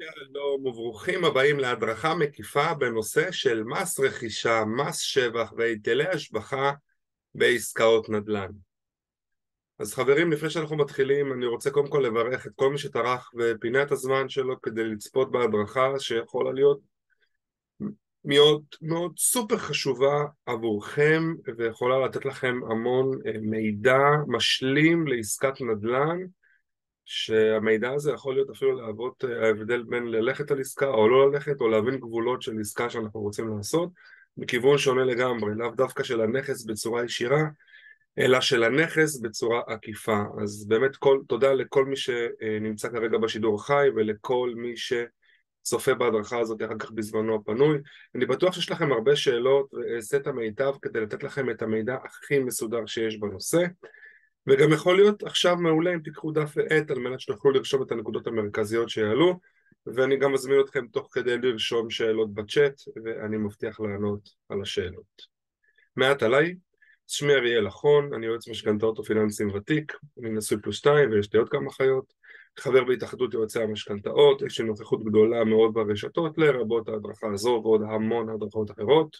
שלום וברוכים הבאים להדרכה מקיפה בנושא של מס רכישה, מס שבח והיטלי השבחה בעסקאות נדל"ן. אז חברים, לפני שאנחנו מתחילים, אני רוצה קודם כל לברך את כל מי שטרח ופינה את הזמן שלו כדי לצפות בהדרכה שיכולה להיות מאוד מאוד סופר חשובה עבורכם ויכולה לתת לכם המון אה, מידע משלים לעסקת נדל"ן שהמידע הזה יכול להיות אפילו להוות אה, ההבדל בין ללכת על עסקה או לא ללכת או להבין גבולות של עסקה שאנחנו רוצים לעשות מכיוון שונה לגמרי, לאו דווקא של הנכס בצורה ישירה אלא של הנכס בצורה עקיפה. אז באמת כל, תודה לכל מי שנמצא כרגע בשידור חי ולכל מי שצופה בהדרכה הזאת אחר כך בזמנו הפנוי. אני בטוח שיש לכם הרבה שאלות ואעשה את המיטב כדי לתת לכם את המידע הכי מסודר שיש בנושא. וגם יכול להיות עכשיו מעולה אם תיקחו דף ועט על מנת שתוכלו לרשום את הנקודות המרכזיות שיעלו ואני גם מזמין אתכם תוך כדי לרשום שאלות בצ'אט ואני מבטיח לענות על השאלות. מעט עליי, שמי אריאל אחון, אני יועץ משכנתאות ופיננסים ותיק, אני נשוי פלוס שתיים ויש לי עוד כמה חיות, חבר בהתאחדות יועצי המשכנתאות, יש לי נוכחות גדולה מאוד ברשתות לרבות ההדרכה הזו ועוד המון הדרכות אחרות.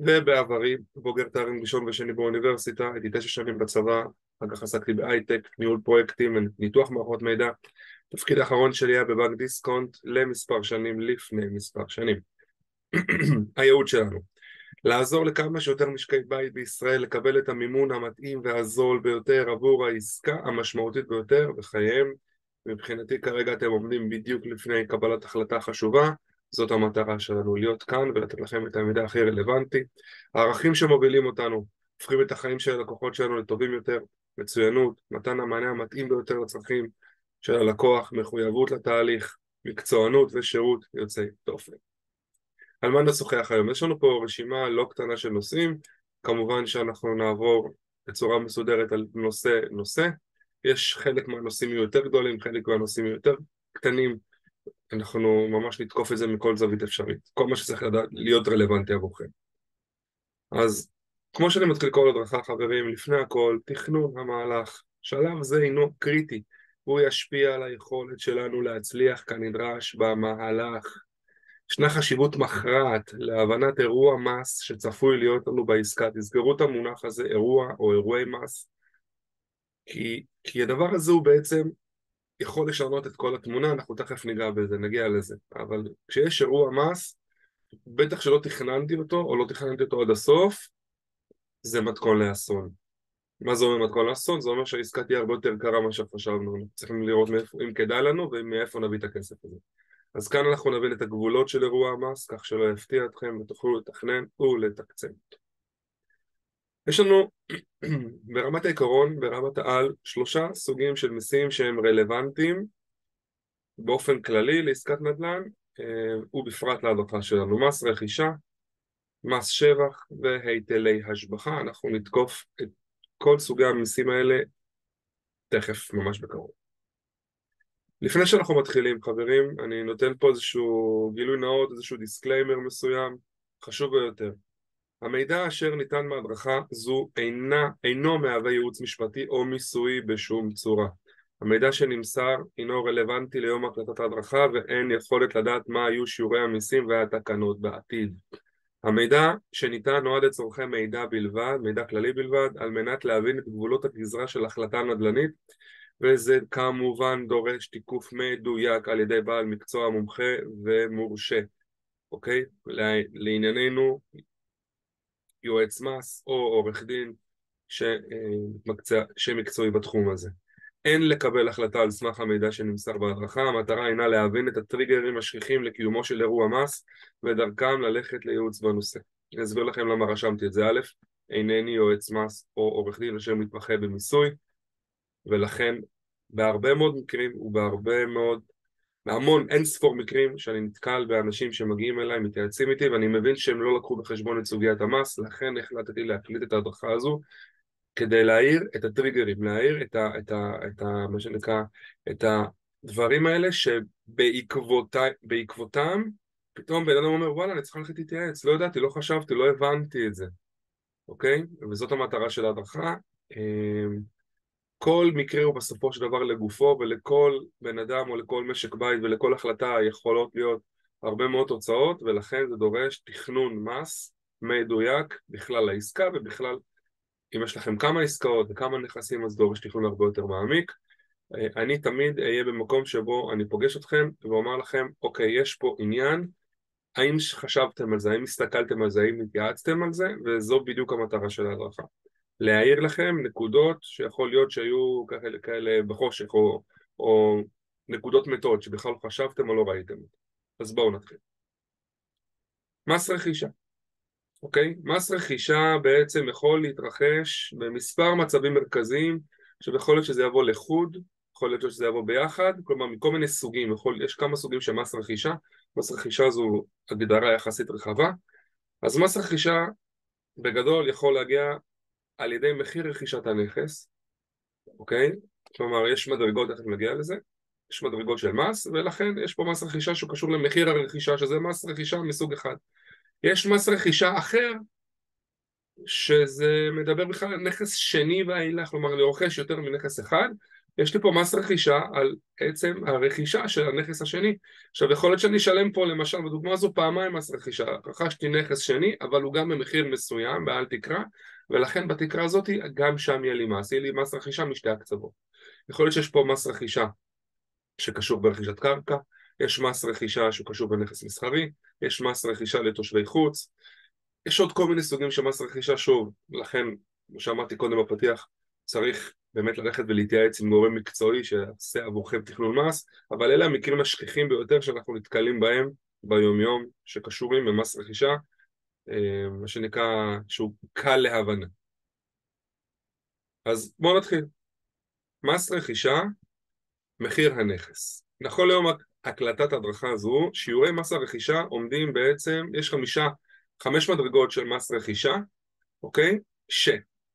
ובעברי בוגר תארים ראשון ושני באוניברסיטה, הייתי תשע שנים בצבא, אחר כך עסקתי בהייטק, ניהול פרויקטים, ניתוח מערכות מידע. תפקיד האחרון שלי היה בבנק דיסקונט למספר שנים לפני מספר שנים. הייעוד שלנו לעזור לכמה שיותר משקי בית בישראל לקבל את המימון המתאים והזול ביותר עבור העסקה המשמעותית ביותר בחייהם. מבחינתי כרגע אתם עומדים בדיוק לפני קבלת החלטה חשובה, זאת המטרה שלנו, להיות כאן ולתת לכם את המידע הכי רלוונטי. הערכים שמובילים אותנו הופכים את החיים של הלקוחות שלנו לטובים יותר, מצוינות, מתן המענה המתאים ביותר לצרכים של הלקוח, מחויבות לתהליך, מקצוענות ושירות יוצאי דופן. על מה נשוחח היום? יש לנו פה רשימה לא קטנה של נושאים, כמובן שאנחנו נעבור בצורה מסודרת על נושא נושא, יש חלק מהנושאים יהיו יותר גדולים, חלק מהנושאים יהיו יותר קטנים, אנחנו ממש נתקוף את זה מכל זווית אפשרית, כל מה שצריך להיות רלוונטי עבורכם. אז כמו שאני מתחיל כל הדרכה חברים, לפני הכל, תכנון המהלך. שלב זה הינו קריטי, הוא ישפיע על היכולת שלנו להצליח כנדרש במהלך. ישנה חשיבות מכרעת להבנת אירוע מס שצפוי להיות לנו בעסקה, תזכרו את המונח הזה, אירוע או אירועי מס, כי, כי הדבר הזה הוא בעצם יכול לשנות את כל התמונה, אנחנו תכף ניגע בזה, נגיע לזה, אבל כשיש אירוע מס, בטח שלא תכננתי אותו או לא תכננתי אותו עד הסוף, זה מתכון לאסון. מה זה אומר מתכון לאסון? זה אומר שהעסקה תהיה הרבה יותר יקרה ממה שחשבנו. צריכים לראות מאיפה, אם כדאי לנו ומאיפה נביא את הכסף הזה. אז כאן אנחנו נבין את הגבולות של אירוע המס, כך שלא יפתיע אתכם ותוכלו לתכנן ולתקצב. יש לנו ברמת העיקרון, ברמת העל, שלושה סוגים של מיסים שהם רלוונטיים באופן כללי לעסקת נדל"ן אה, ובפרט להדרכה שלנו. מס רכישה, מס שבח והיטלי השבחה, אנחנו נתקוף את כל סוגי המיסים האלה תכף, ממש בקרוב. לפני שאנחנו מתחילים חברים, אני נותן פה איזשהו גילוי נאות, איזשהו disclaimer מסוים, חשוב ביותר. המידע אשר ניתן מהדרכה זו אינה, אינו מהווה ייעוץ משפטי או מיסוי בשום צורה. המידע שנמסר הינו רלוונטי ליום הקלטת ההדרכה ואין יכולת לדעת מה היו שיעורי המיסים והתקנות בעתיד. המידע שניתן נועד לצורכי מידע בלבד, מידע כללי בלבד, על מנת להבין את גבולות הגזרה של החלטה נדל"נית וזה כמובן דורש תיקוף מדויק על ידי בעל מקצוע מומחה ומורשה, אוקיי? לענייננו יועץ מס או עורך דין שמקצוע, שמקצועי בתחום הזה. אין לקבל החלטה על סמך המידע שנמסר בהדרכה, המטרה אינה להבין את הטריגרים השכיחים לקיומו של אירוע מס ודרכם ללכת לייעוץ בנושא. אני אסביר לכם למה רשמתי את זה. א', אינני יועץ מס או עורך דין אשר מתמחה במיסוי, ולכן בהרבה מאוד מקרים ובהרבה מאוד, בהמון אין ספור מקרים שאני נתקל באנשים שמגיעים אליי, מתייעצים איתי ואני מבין שהם לא לקחו בחשבון את סוגיית המס, לכן החלטתי להקליט את ההדרכה הזו כדי להעיר את הטריגרים, להעיר את, ה, את, ה, את ה, מה שנקרא, את הדברים האלה שבעקבותם פתאום בן אדם אומר וואלה אני צריך ללכת להתייעץ, לא ידעתי, לא חשבתי, לא הבנתי את זה, אוקיי? וזאת המטרה של ההדרכה. אמ, כל מקרה הוא בסופו של דבר לגופו ולכל בן אדם או לכל משק בית ולכל החלטה יכולות להיות הרבה מאוד תוצאות ולכן זה דורש תכנון מס מדויק בכלל לעסקה ובכלל אם יש לכם כמה עסקאות וכמה נכסים אז דורש תכנון הרבה יותר מעמיק. אני תמיד אהיה במקום שבו אני פוגש אתכם ואומר לכם אוקיי יש פה עניין האם חשבתם על זה, האם הסתכלתם על זה, האם התייעצתם על זה? וזו בדיוק המטרה של ההדרכה. להעיר לכם נקודות שיכול להיות שהיו כאלה, כאלה בחושך או, או נקודות מתות שבכלל חשבתם או לא ראיתם. אז בואו נתחיל. מס רכישה אוקיי? מס רכישה בעצם יכול להתרחש במספר מצבים מרכזיים שיכול להיות שזה יבוא לחוד, יכול להיות שזה יבוא ביחד, כלומר מכל מיני סוגים, יכול, יש כמה סוגים של מס רכישה, מס רכישה זו הגדרה יחסית רחבה, אז מס רכישה בגדול יכול להגיע על ידי מחיר רכישת הנכס, אוקיי? כלומר יש מדרגות, איך נגיע לזה? יש מדרגות של מס, ולכן יש פה מס רכישה שהוא קשור למחיר הרכישה, שזה מס רכישה מסוג אחד. יש מס רכישה אחר, שזה מדבר בכלל על נכס שני ואילך, כלומר לרוכש יותר מנכס אחד, יש לי פה מס רכישה על עצם הרכישה של הנכס השני. עכשיו יכול להיות שאני אשלם פה למשל בדוגמה הזו פעמיים מס רכישה, רכשתי נכס שני אבל הוא גם במחיר מסוים בעל תקרה ולכן בתקרה הזאת גם שם יהיה לי מס, יהיה לי מס רכישה משתי הקצוות. יכול להיות שיש פה מס רכישה שקשור ברכישת קרקע, יש מס רכישה שהוא קשור בנכס מסחרי, יש מס רכישה לתושבי חוץ, יש עוד כל מיני סוגים של מס רכישה, שוב, לכן, כמו שאמרתי קודם בפתיח, צריך באמת ללכת ולהתייעץ עם גורם מקצועי שיעשה עבורכם תכנון מס, אבל אלה המקרים השכיחים ביותר שאנחנו נתקלים בהם ביומיום שקשורים במס רכישה, אה, מה שנקרא שהוא קל להבנה. אז בואו נתחיל. מס רכישה, מחיר הנכס. נכון ליום הקלטת הדרכה הזו, שיעורי מס הרכישה עומדים בעצם, יש חמישה, חמש מדרגות של מס רכישה, אוקיי? ש...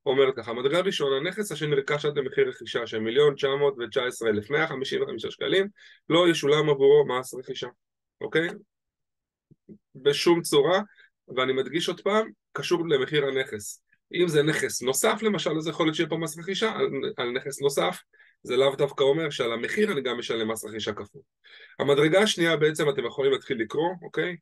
אומרת ככה, מדרגה ראשונה, נכס אשר נרכש עד למחיר רכישה של מיליון תשע מאות ותשע עשרה אלף מאה חמישים וחמישה שקלים לא ישולם עבורו מס רכישה, אוקיי? בשום צורה, ואני מדגיש עוד פעם, קשור למחיר הנכס. אם זה נכס נוסף למשל, אז יכול להיות שיהיה פה מס רכישה על, על נכס נוסף, זה לאו דווקא אומר שעל המחיר אני גם משלם מס רכישה כפול. המדרגה השנייה בעצם אתם יכולים להתחיל לקרוא, אוקיי?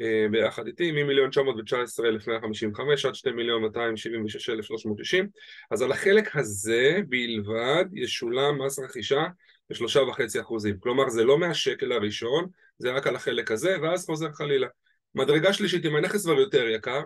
אה, ביחד איתי, ממיליון 919,155 עד 2 מיליון 276,390 אז על החלק הזה בלבד ישולם מס רכישה בשלושה וחצי אחוזים כלומר זה לא מהשקל הראשון, זה רק על החלק הזה ואז חוזר חלילה מדרגה שלישית, אם הנכס כבר יותר יקר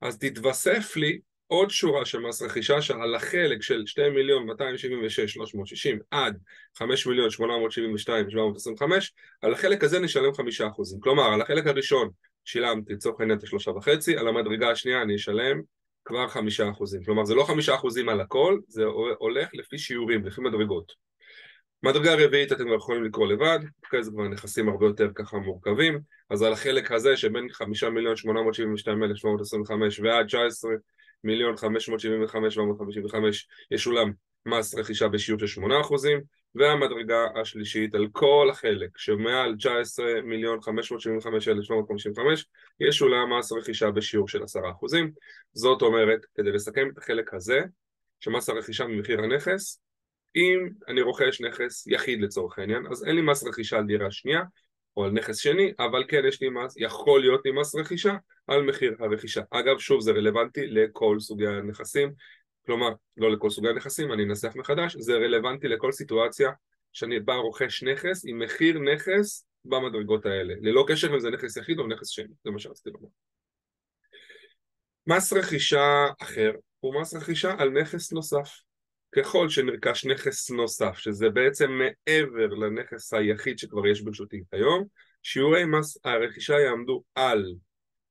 אז תתווסף לי עוד שורה של מס רכישה שעל החלק של 2 מיליון 276,360 עד 5 מיליון 872,725 על החלק הזה נשלם 5 אחוזים כלומר על החלק הראשון שילמתי לצורך העניין את השלושה וחצי, על המדרגה השנייה אני אשלם כבר חמישה אחוזים. כלומר זה לא חמישה אחוזים על הכל, זה הולך לפי שיעורים, לפי מדרגות. מדרגה רביעית אתם יכולים לקרוא לבד, אחרי זה כבר נכסים הרבה יותר ככה מורכבים, אז על החלק הזה שבין חמישה מיליון שמונה מאות שבעים ושתיים אלף שמונה מאות עשרים וחמש ועד תשע עשרה מיליון חמש מאות שבעים וחמש שבע מאות חמישים וחמש ישולם מס רכישה בשיעור של שמונה אחוזים והמדרגה השלישית על כל החלק שמעל 19 מיליון 575,755 ישולם מס רכישה בשיעור של 10%. זאת אומרת, כדי לסכם את החלק הזה, שמס הרכישה ממחיר הנכס, אם אני רוכש נכס יחיד לצורך העניין, אז אין לי מס רכישה על דירה שנייה או על נכס שני, אבל כן יש לי מס, יכול להיות לי מס רכישה על מחיר הרכישה. אגב, שוב, זה רלוונטי לכל סוגי הנכסים, כלומר, לא לכל סוגי הנכסים, אני אנסח מחדש, זה רלוונטי לכל סיטואציה שאני בא רוכש נכס עם מחיר נכס במדרגות האלה, ללא קשר אם זה נכס יחיד או נכס שני, זה מה שרציתי לומר. מס רכישה אחר הוא מס רכישה על נכס נוסף. ככל שנרכש נכס נוסף, שזה בעצם מעבר לנכס היחיד שכבר יש ברשותי היום, שיעורי מס הרכישה יעמדו על,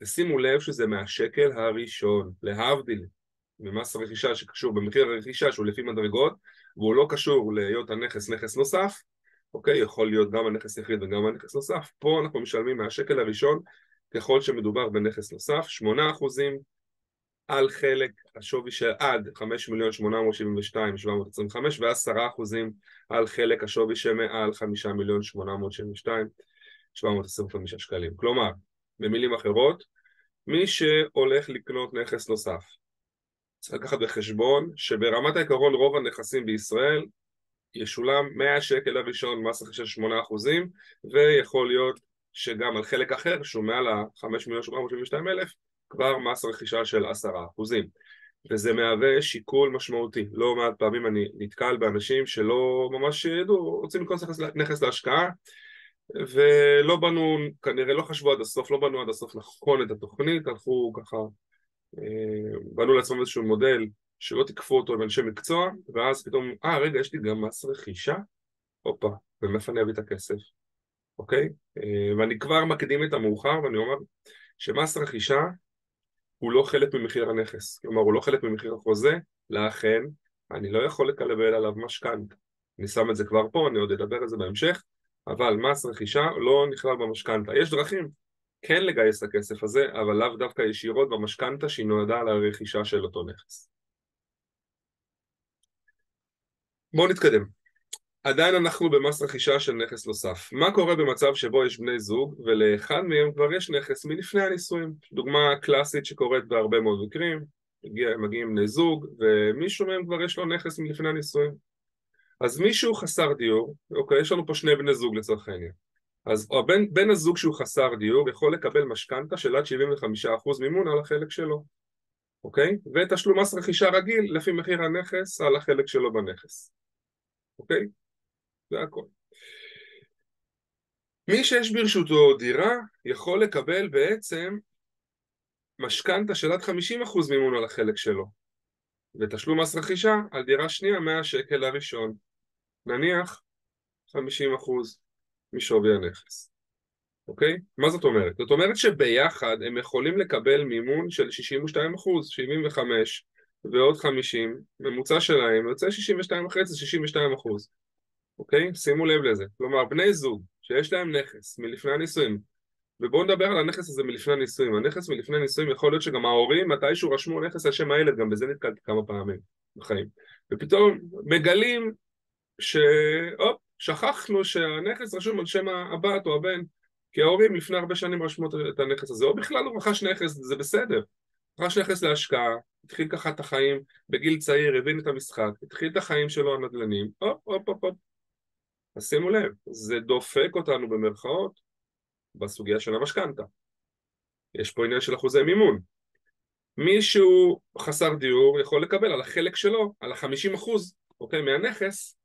ושימו לב שזה מהשקל הראשון, להבדיל ממס הרכישה שקשור במחיר הרכישה שהוא לפי מדרגות והוא לא קשור להיות הנכס נכס נוסף, אוקיי? יכול להיות גם הנכס יחיד וגם הנכס נוסף, פה אנחנו משלמים מהשקל הראשון ככל שמדובר בנכס נוסף, 8% על חלק השווי של עד 5 מיליון 872 725 ו-10% על חלק השווי שמעל 5 מיליון 872 725 שקלים. כלומר, במילים אחרות, מי שהולך לקנות נכס נוסף צריך לקחת בחשבון שברמת העיקרון רוב הנכסים בישראל ישולם 100 שקל הראשון מס רכישה 8 אחוזים ויכול להיות שגם על חלק אחר שהוא מעל ה-5,772,000 כבר מס רכישה של 10 אחוזים וזה מהווה שיקול משמעותי. לא מעט פעמים אני נתקל באנשים שלא ממש ידעו, רוצים לקנות נכס להשקעה ולא בנו, כנראה לא חשבו עד הסוף, לא בנו עד הסוף נכון את התוכנית, הלכו ככה, אה, בנו לעצמם איזשהו מודל שלא תיקפו אותו עם אנשי מקצוע, ואז פתאום, אה רגע, יש לי גם מס רכישה? הופה, ומאיפה אני אביא את הכסף? אוקיי? אה, ואני כבר מקדים את המאוחר ואני אומר שמס רכישה הוא לא חלק ממחיר הנכס, כלומר הוא לא חלק ממחיר החוזה, לכן אני לא יכול לקבל עליו משכנת. אני שם את זה כבר פה, אני עוד אדבר על זה בהמשך, אבל מס רכישה לא נכלל במשכנתה. יש דרכים כן לגייס את הכסף הזה, אבל לאו דווקא ישירות במשכנתה שהיא נועדה לרכישה של אותו נכס. בואו נתקדם. עדיין אנחנו במס רכישה של נכס נוסף. מה קורה במצב שבו יש בני זוג ולאחד מהם כבר יש נכס מלפני הנישואים? דוגמה קלאסית שקורית בהרבה מאוד מקרים, מגיע, מגיעים בני זוג ומישהו מהם כבר יש לו נכס מלפני הנישואים. אז מישהו חסר דיור, אוקיי, יש לנו פה שני בני זוג לצורך העניין. אז בן, בן הזוג שהוא חסר דיור יכול לקבל משכנתה של עד 75% מימון על החלק שלו, אוקיי? ותשלום מס רכישה רגיל לפי מחיר הנכס על החלק שלו בנכס, אוקיי? זה הכל. מי שיש ברשותו דירה יכול לקבל בעצם משכנתה של עד 50% מימון על החלק שלו ותשלום מס רכישה על דירה שנייה 100 שקל לראשון נניח 50% משווי הנכס אוקיי? מה זאת אומרת? זאת אומרת שביחד הם יכולים לקבל מימון של 62%, 75 ועוד 50, ממוצע שלהם יוצא 62 אחרי זה 62 אחוז. אוקיי? שימו לב לזה. כלומר, בני זוג שיש להם נכס מלפני הנישואים, ובואו נדבר על הנכס הזה מלפני הנישואים. הנכס מלפני הנישואים יכול להיות שגם ההורים מתישהו רשמו נכס על שם הילד, גם בזה נתקלתי כמה פעמים בחיים. ופתאום מגלים שהופ, שכחנו שהנכס רשום על שם הבת או הבן, כי ההורים לפני הרבה שנים רשמו את הנכס הזה, או בכלל הוא רכש נכס, זה בסדר. רכש נכס להשקעה, התחיל ככה את החיים בגיל צעיר, הבין את המשחק, התחיל את החיים שלו הנדל"נים, הופ, הופ, הופ, הופ. אז שימו לב, זה דופק אותנו במרכאות בסוגיה של המשכנתה. יש פה עניין של אחוזי מימון. מישהו חסר דיור יכול לקבל על החלק שלו, על החמישים אחוז, אוקיי, מהנכס,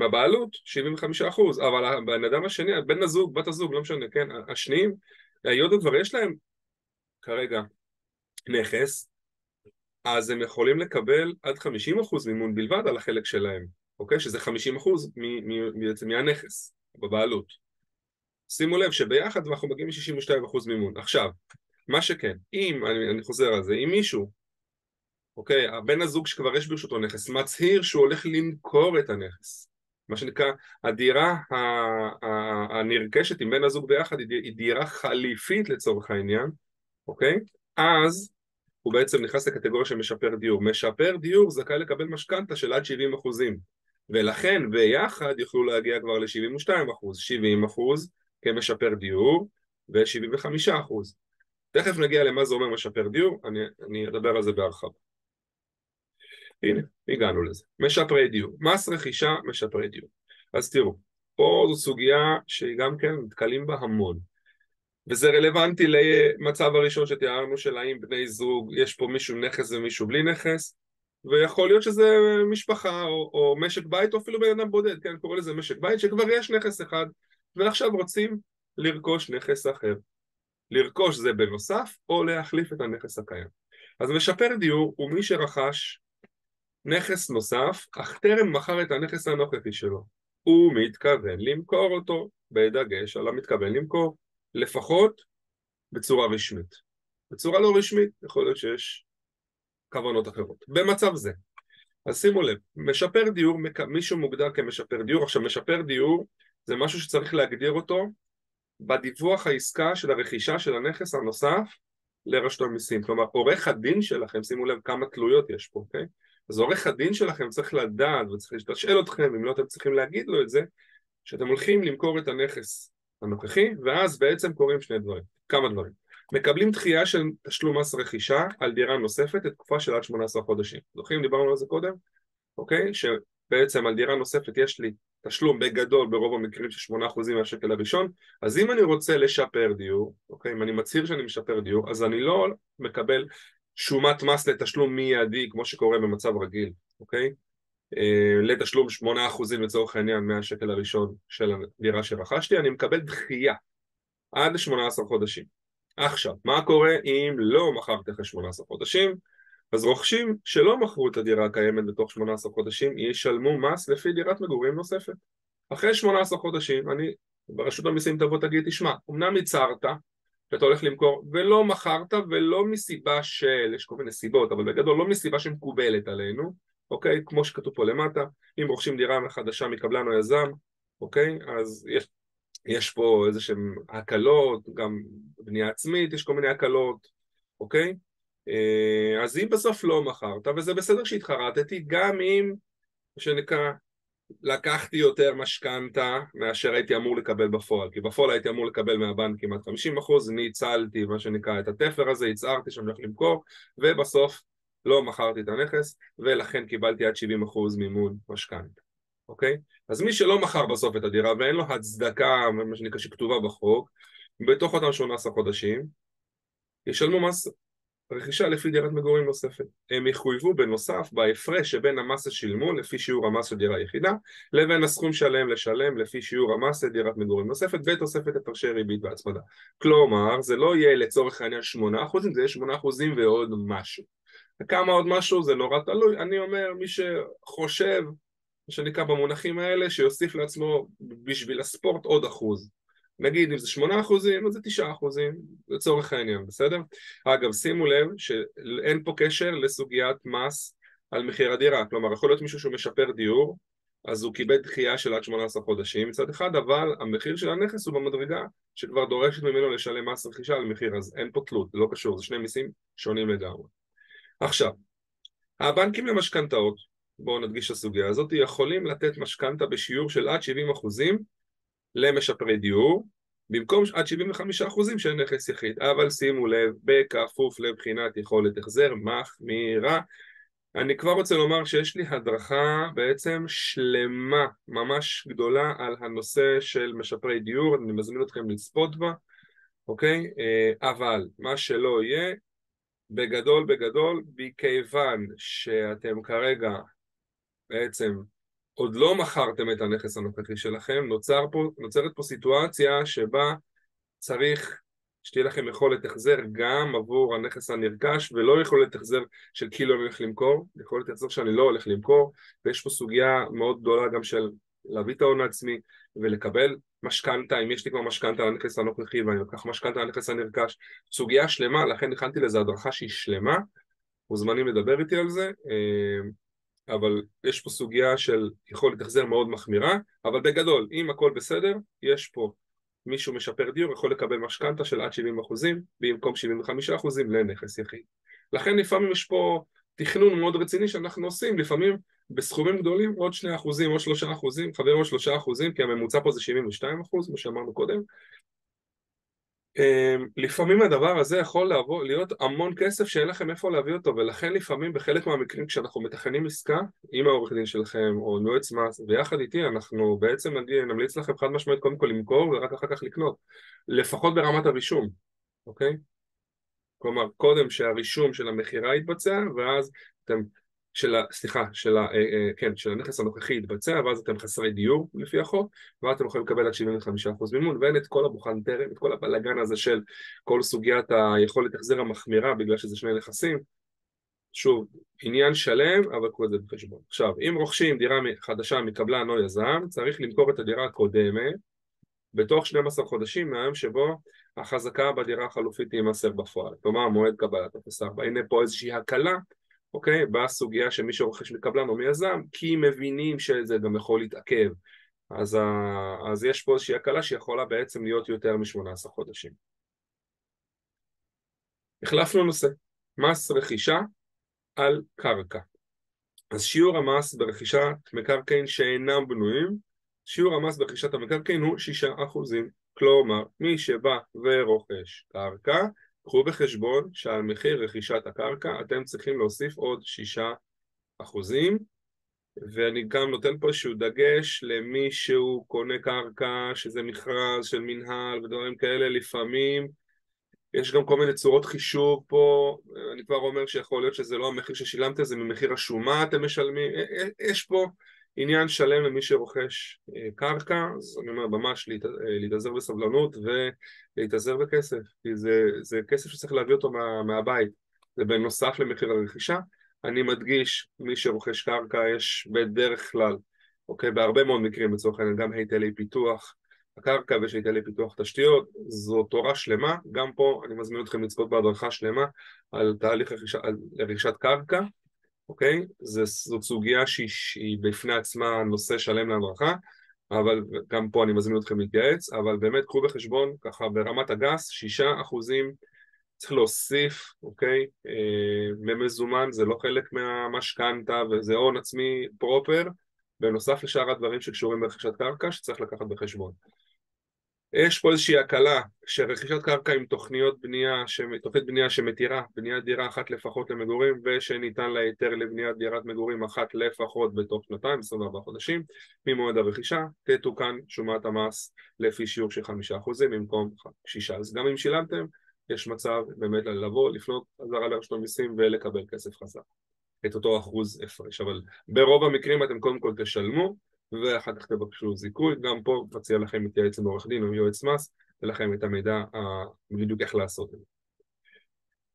מהבעלות, 75 אחוז, אבל הבן אדם השני, בן הזוג, בת הזוג, לא משנה, כן, השניים, היות וכבר יש להם כרגע נכס, אז הם יכולים לקבל עד 50 אחוז מימון בלבד על החלק שלהם, אוקיי? שזה 50 אחוז בעצם מהנכס, בבעלות. שימו לב שביחד אנחנו מגיעים ל-62 אחוז מימון. עכשיו, מה שכן, אם, אני, אני חוזר על זה, אם מישהו, אוקיי, הבן הזוג שכבר יש ברשותו נכס, מצהיר שהוא הולך למכור את הנכס, מה שנקרא, הדירה הנרכשת עם בן הזוג ביחד היא דירה חליפית לצורך העניין, אוקיי? אז הוא בעצם נכנס לקטגוריה של משפר דיור. משפר דיור זכאי לקבל משכנתה של עד 70 אחוזים, ולכן ביחד יוכלו להגיע כבר ל-72 אחוז, 70 אחוז כמשפר דיור ו-75 אחוז. תכף נגיע למה זה אומר משפר דיור, אני, אני אדבר על זה בהרחבה. הנה, הגענו לזה. משפרי דיור. מס רכישה, משפרי דיור. אז תראו, פה זו סוגיה שהיא גם כן נתקלים בה המון. וזה רלוונטי למצב הראשון שתיארנו של האם בני זוג, יש פה מישהו נכס ומישהו בלי נכס, ויכול להיות שזה משפחה או, או משק בית או אפילו בן אדם בודד, כן, קורא לזה משק בית, שכבר יש נכס אחד, ועכשיו רוצים לרכוש נכס אחר. לרכוש זה בנוסף, או להחליף את הנכס הקיים. אז משפר דיור הוא מי שרכש נכס נוסף, אך טרם מכר את הנכס הנוכחי שלו. הוא מתכוון למכור אותו, בדגש על המתכוון למכור, לפחות בצורה רשמית. בצורה לא רשמית, יכול להיות שיש כוונות אחרות. במצב זה, אז שימו לב, משפר דיור, מישהו מוגדר כמשפר דיור, עכשיו משפר דיור זה משהו שצריך להגדיר אותו בדיווח העסקה של הרכישה של הנכס הנוסף לרשות המיסים. כלומר, עורך הדין שלכם, שימו לב כמה תלויות יש פה, אוקיי? אז עורך הדין שלכם צריך לדעת וצריך לשאול אתכם, אם לא אתם צריכים להגיד לו את זה, שאתם הולכים למכור את הנכס הנוכחי, ואז בעצם קורים שני דברים, כמה דברים. מקבלים דחייה של תשלום מס רכישה על דירה נוספת לתקופה של עד 18 חודשים. זוכרים? דיברנו על זה קודם? אוקיי? שבעצם על דירה נוספת יש לי תשלום בגדול ברוב המקרים של 8% מהשקל הראשון, אז אם אני רוצה לשפר דיור, אוקיי? אם אני מצהיר שאני משפר דיור, אז אני לא מקבל שומת מס לתשלום מיידי כמו שקורה במצב רגיל, אוקיי? אה, לתשלום 8% לצורך העניין מהשקל הראשון של הדירה שרכשתי, אני מקבל דחייה עד 18 חודשים. עכשיו, מה קורה אם לא מכרתי אחרי 18 חודשים? אז רוכשים שלא מכרו את הדירה הקיימת בתוך 18 חודשים ישלמו מס לפי דירת מגורים נוספת. אחרי 18 חודשים, אני, ברשות המיסים תבוא תגיד, תשמע, אמנם ייצרת שאתה הולך למכור ולא מכרת ולא מסיבה של, יש כל מיני סיבות, אבל בגדול לא מסיבה שמקובלת עלינו, אוקיי? כמו שכתוב פה למטה, אם רוכשים דירה חדשה מקבלן או יזם, אוקיי? אז יש, יש פה איזה שהן הקלות, גם בנייה עצמית יש כל מיני הקלות, אוקיי? אה, אז אם בסוף לא מכרת, וזה בסדר שהתחרטתי, גם אם, מה שנקרא, לקחתי יותר משכנתה מאשר הייתי אמור לקבל בפועל, כי בפועל הייתי אמור לקבל מהבנק כמעט 50 אחוז, ניצלתי מה שנקרא את התפר הזה, הצהרתי שאני הולך למכור, ובסוף לא מכרתי את הנכס, ולכן קיבלתי עד 70 אחוז מימון משכנתה, אוקיי? אז מי שלא מכר בסוף את הדירה ואין לו הצדקה, מה שנקרא שכתובה בחוק, בתוך אותם 18 חודשים, ישלמו מס רכישה לפי דירת מגורים נוספת. הם יחויבו בנוסף בהפרש שבין המס ששילמו לפי שיעור המס של דירה יחידה לבין הסכום שעליהם לשלם לפי שיעור המס לדירת מגורים נוספת ותוספת הפרשי ריבית והצמדה. כלומר, זה לא יהיה לצורך העניין 8% זה יהיה 8% ועוד משהו. וכמה עוד משהו זה נורא תלוי, אני אומר מי שחושב, מה שנקרא במונחים האלה, שיוסיף לעצמו בשביל הספורט עוד אחוז. נגיד אם זה שמונה אחוזים, אז זה תשעה אחוזים, לצורך העניין, בסדר? אגב, שימו לב שאין פה קשר לסוגיית מס על מחיר הדירה, כלומר יכול להיות מישהו שהוא משפר דיור, אז הוא קיבל דחייה של עד 18 חודשים מצד אחד, אבל המחיר של הנכס הוא במדרגה שכבר דורשת ממנו לשלם מס רכישה על מחיר, אז אין פה תלות, זה לא קשור, זה שני מיסים שונים לגמרי. עכשיו, הבנקים למשכנתאות, בואו נדגיש את הסוגיה הזאת, יכולים לתת משכנתה בשיעור של עד 70 אחוזים למשפרי דיור, במקום עד 75% אחוזים של נכס יחיד, אבל שימו לב, בכפוף לבחינת יכולת החזר מחמירה. אני כבר רוצה לומר שיש לי הדרכה בעצם שלמה, ממש גדולה, על הנושא של משפרי דיור, אני מזמין אתכם לצפות בה, אוקיי? אה, אבל מה שלא יהיה, בגדול בגדול, מכיוון שאתם כרגע בעצם עוד לא מכרתם את הנכס הנוכחי שלכם, נוצר פה, נוצרת פה סיטואציה שבה צריך שתהיה לכם יכולת החזר גם עבור הנכס הנרכש ולא יכולת החזר של כאילו אני הולך למכור, יכולת החזר שאני לא הולך למכור ויש פה סוגיה מאוד גדולה גם של להביא את ההון העצמי ולקבל משכנתה, אם יש לי כבר משכנתה על הנכס הנוכחי ואני לוקח משכנתה על הנכס הנרכש, סוגיה שלמה, לכן הכנתי לזה הדרכה שהיא שלמה, מוזמנים לדבר איתי על זה אה, אבל יש פה סוגיה של יכולת החזר מאוד מחמירה, אבל בגדול, אם הכל בסדר, יש פה מישהו משפר דיור, יכול לקבל משכנתה של עד 70 אחוזים, במקום 75 אחוזים לנכס יחיד. לכן לפעמים יש פה תכנון מאוד רציני שאנחנו עושים, לפעמים בסכומים גדולים עוד 2 אחוזים, עוד 3 אחוזים, חבר עוד 3 אחוזים, כי הממוצע פה זה 72 אחוז, כמו שאמרנו קודם, לפעמים הדבר הזה יכול לעבור, להיות המון כסף שאין לכם איפה להביא אותו ולכן לפעמים בחלק מהמקרים כשאנחנו מתכננים עסקה עם העורך דין שלכם או עם יועץ מס ויחד איתי אנחנו בעצם נמליץ לכם חד משמעית קודם כל למכור ורק אחר כך לקנות לפחות ברמת הרישום, אוקיי? כלומר קודם שהרישום של המכירה יתבצע ואז אתם של ה... סליחה, של ה... אה, אה, כן, של הנכס הנוכחי יתבצע ואז אתם חסרי דיור לפי החוק ואז אתם יכולים לקבל עד 75% מימון ואין את כל הבוכנטרם, את כל הבלאגן הזה של כל סוגיית היכולת החזר המחמירה בגלל שזה שני נכסים שוב, עניין שלם, אבל קחו את זה בחשבון. עכשיו, אם רוכשים דירה חדשה מקבלן או יזם, צריך למכור את הדירה הקודמת בתוך 12 חודשים מהיום שבו החזקה בדירה החלופית תימסר בפועל, כלומר מועד קבלת 04. הנה פה איזושהי הקלה אוקיי? בסוגיה שמי שרוכש מקבלן או מיזם, כי מבינים שזה גם יכול להתעכב. אז, ה... אז יש פה איזושהי הקלה שיכולה בעצם להיות יותר מ-18 חודשים. החלפנו נושא, מס רכישה על קרקע. אז שיעור המס ברכישת מקרקעין שאינם בנויים, שיעור המס ברכישת המקרקעין הוא 6%. כלומר, מי שבא ורוכש קרקע, קחו בחשבון שעל מחיר רכישת הקרקע אתם צריכים להוסיף עוד שישה אחוזים ואני גם נותן פה איזשהו דגש למי שהוא קונה קרקע שזה מכרז של מנהל ודברים כאלה לפעמים. יש גם כל מיני צורות חישוב פה, אני כבר אומר שיכול להיות שזה לא המחיר ששילמתם, זה ממחיר השומה אתם משלמים, יש פה עניין שלם למי שרוכש קרקע, אז אני אומר ממש להתאזר בסבלנות ולהתאזר בכסף, כי זה, זה כסף שצריך להביא אותו מה, מהבית, זה בנוסף למחיר הרכישה. אני מדגיש, מי שרוכש קרקע יש בדרך כלל, אוקיי, בהרבה מאוד מקרים לצורך העניין גם היטלי פיתוח, הקרקע ויש היטלי פיתוח תשתיות, זו תורה שלמה, גם פה אני מזמין אתכם לצפות בהדרכה שלמה על תהליך רכישת קרקע, אוקיי? זאת סוגיה שהיא, שהיא בפני עצמה נושא שלם להדרכה, אבל גם פה אני מזמין אתכם להתייעץ, אבל באמת קחו בחשבון ככה ברמת הגס, שישה אחוזים צריך להוסיף, אוקיי? ממזומן, זה לא חלק מהמשכנתה וזה הון עצמי פרופר, בנוסף לשאר הדברים שקשורים ברכישת קרקע שצריך לקחת בחשבון. יש פה איזושהי הקלה שרכישת קרקע עם תוכניות בנייה, תוכנית בנייה שמתירה בניית דירה אחת לפחות למגורים ושניתן לה היתר לבניית דירת מגורים אחת לפחות בתוך שנתיים, 24 חודשים ממועד הרכישה, תתוקן שומת המס לפי שיעור של חמישה אחוזים במקום שישה. אז גם אם שילמתם, יש מצב באמת לבוא, לפנות חזרה לרשות המיסים ולקבל כסף חזר, את אותו אחוז הפרש, אבל ברוב המקרים אתם קודם כל תשלמו ואחר כך תבקשו זיכוי, גם פה מציע לכם להתייעץ עם עורך דין או יועץ מס, ולכם את המידע בדיוק איך לעשות את זה.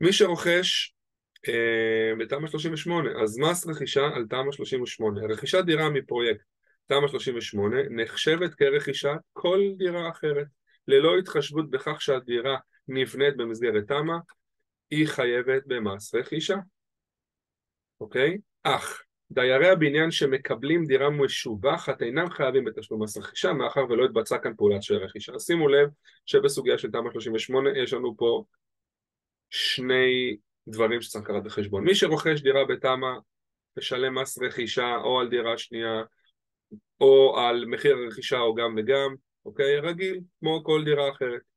מי שרוכש אה, בתמ"א 38, אז מס רכישה על תמ"א 38, רכישת דירה מפרויקט תמ"א 38 נחשבת כרכישת כל דירה אחרת, ללא התחשבות בכך שהדירה נבנית במסגרת תמ"א, היא חייבת במס רכישה, אוקיי? אך דיירי הבניין שמקבלים דירה משובחת אינם חייבים בתשלום מס רכישה מאחר ולא התבצעה כאן פעולת של רכישה. שימו לב שבסוגיה של תמ"א 38 יש לנו פה שני דברים שצריך לקחת בחשבון. מי שרוכש דירה בתמ"א משלם מס רכישה או על דירה שנייה או על מחיר הרכישה או גם וגם, אוקיי? רגיל, כמו כל דירה אחרת.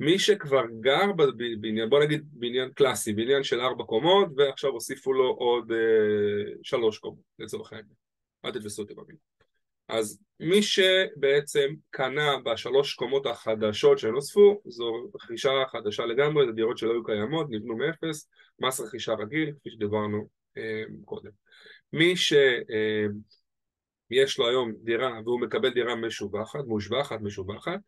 מי שכבר גר בבניין, בוא נגיד בניין קלאסי, בניין של ארבע קומות ועכשיו הוסיפו לו עוד אה, שלוש קומות לצורך העניין, אל תתפסו אותי בבניין. אז מי שבעצם קנה בשלוש קומות החדשות שנוספו, זו רכישה חדשה לגמרי, זה דירות שלא היו קיימות, נבנו מאפס, מס רכישה רגיל, כפי שדיברנו אה, קודם. מי ש... אה, יש לו היום דירה והוא מקבל דירה משובחת, מושבחת, משובחת,